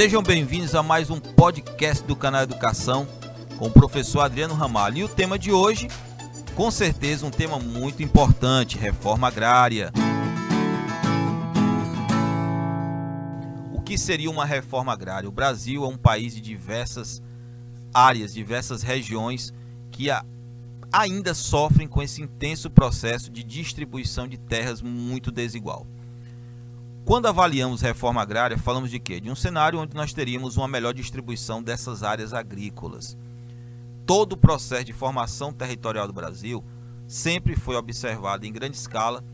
Sejam bem-vindos a mais um podcast do canal Educação com o professor Adriano Ramalho. E o tema de hoje, com certeza, um tema muito importante: reforma agrária. O que seria uma reforma agrária? O Brasil é um país de diversas áreas, diversas regiões que ainda sofrem com esse intenso processo de distribuição de terras muito desigual. Quando avaliamos reforma agrária, falamos de quê? De um cenário onde nós teríamos uma melhor distribuição dessas áreas agrícolas. Todo o processo de formação territorial do Brasil sempre foi observado em grande escala,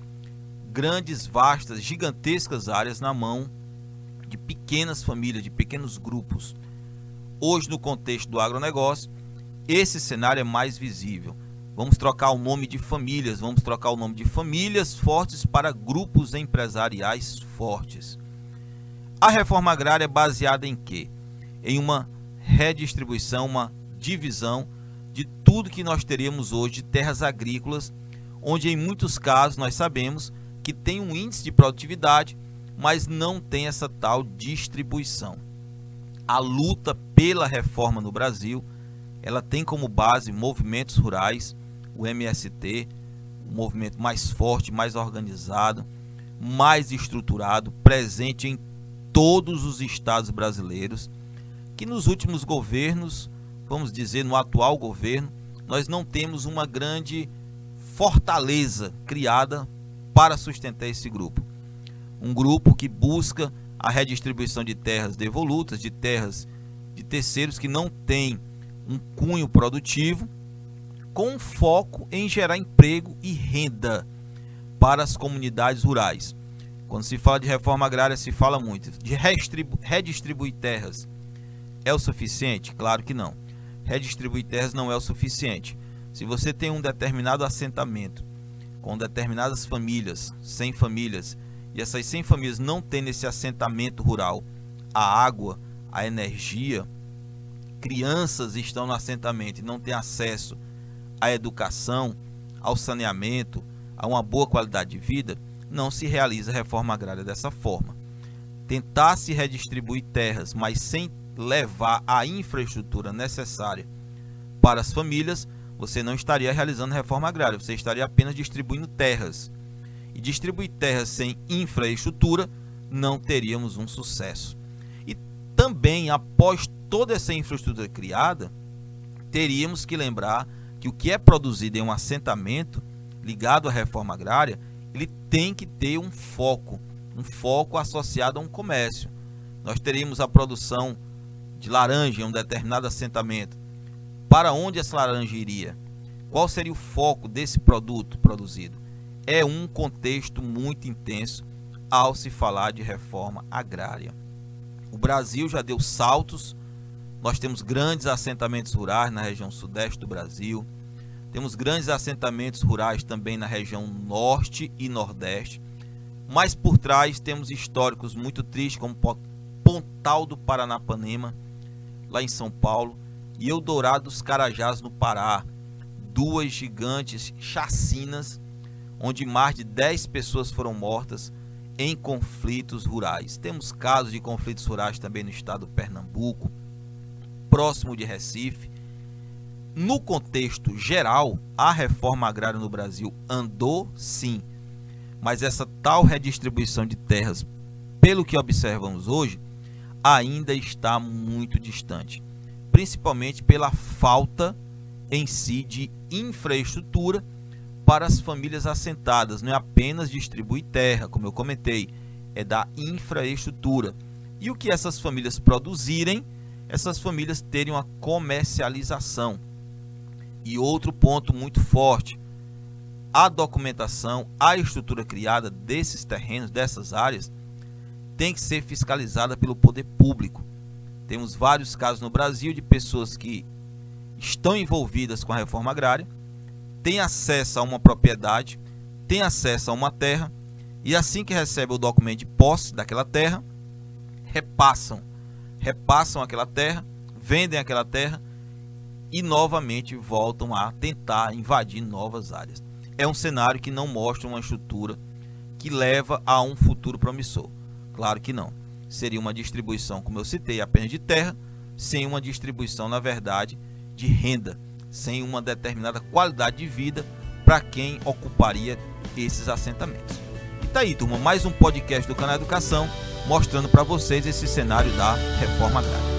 grandes, vastas, gigantescas áreas na mão de pequenas famílias, de pequenos grupos. Hoje, no contexto do agronegócio, esse cenário é mais visível. Vamos trocar o nome de famílias, vamos trocar o nome de famílias fortes para grupos empresariais fortes. A reforma agrária é baseada em quê? Em uma redistribuição, uma divisão de tudo que nós teríamos hoje de terras agrícolas, onde em muitos casos nós sabemos que tem um índice de produtividade, mas não tem essa tal distribuição. A luta pela reforma no Brasil, ela tem como base movimentos rurais, o MST, um movimento mais forte, mais organizado, mais estruturado, presente em todos os estados brasileiros, que nos últimos governos, vamos dizer, no atual governo, nós não temos uma grande fortaleza criada para sustentar esse grupo. Um grupo que busca a redistribuição de terras devolutas, de terras de terceiros que não têm um cunho produtivo com foco em gerar emprego e renda para as comunidades rurais. Quando se fala de reforma agrária, se fala muito de redistribuir terras. É o suficiente? Claro que não. Redistribuir terras não é o suficiente. Se você tem um determinado assentamento com determinadas famílias, 100 famílias, e essas 100 famílias não têm nesse assentamento rural a água, a energia, crianças estão no assentamento e não têm acesso à educação, ao saneamento, a uma boa qualidade de vida, não se realiza reforma agrária dessa forma. Tentar se redistribuir terras, mas sem levar a infraestrutura necessária para as famílias, você não estaria realizando reforma agrária, você estaria apenas distribuindo terras. E distribuir terras sem infraestrutura, não teríamos um sucesso. E também, após toda essa infraestrutura criada, teríamos que lembrar que o que é produzido em um assentamento ligado à reforma agrária, ele tem que ter um foco, um foco associado a um comércio. Nós teríamos a produção de laranja em um determinado assentamento. Para onde essa laranja iria? Qual seria o foco desse produto produzido? É um contexto muito intenso ao se falar de reforma agrária. O Brasil já deu saltos, nós temos grandes assentamentos rurais na região sudeste do Brasil, temos grandes assentamentos rurais também na região norte e nordeste. Mas por trás temos históricos muito tristes, como Pontal do Paranapanema, lá em São Paulo, e Eldorado dos Carajás, no Pará. Duas gigantes chacinas, onde mais de 10 pessoas foram mortas em conflitos rurais. Temos casos de conflitos rurais também no estado do Pernambuco, próximo de Recife, no contexto geral, a reforma agrária no Brasil andou sim, mas essa tal redistribuição de terras, pelo que observamos hoje, ainda está muito distante, principalmente pela falta em si de infraestrutura para as famílias assentadas. Não é apenas distribuir terra, como eu comentei, é da infraestrutura. E o que essas famílias produzirem, essas famílias terem uma comercialização. E outro ponto muito forte: a documentação, a estrutura criada desses terrenos, dessas áreas, tem que ser fiscalizada pelo poder público. Temos vários casos no Brasil de pessoas que estão envolvidas com a reforma agrária, têm acesso a uma propriedade, têm acesso a uma terra, e assim que recebem o documento de posse daquela terra, repassam, repassam aquela terra, vendem aquela terra e novamente voltam a tentar invadir novas áreas. É um cenário que não mostra uma estrutura que leva a um futuro promissor. Claro que não. seria uma distribuição, como eu citei, apenas de terra, sem uma distribuição, na verdade, de renda, sem uma determinada qualidade de vida para quem ocuparia esses assentamentos. E tá aí, turma, mais um podcast do canal Educação mostrando para vocês esse cenário da reforma agrária.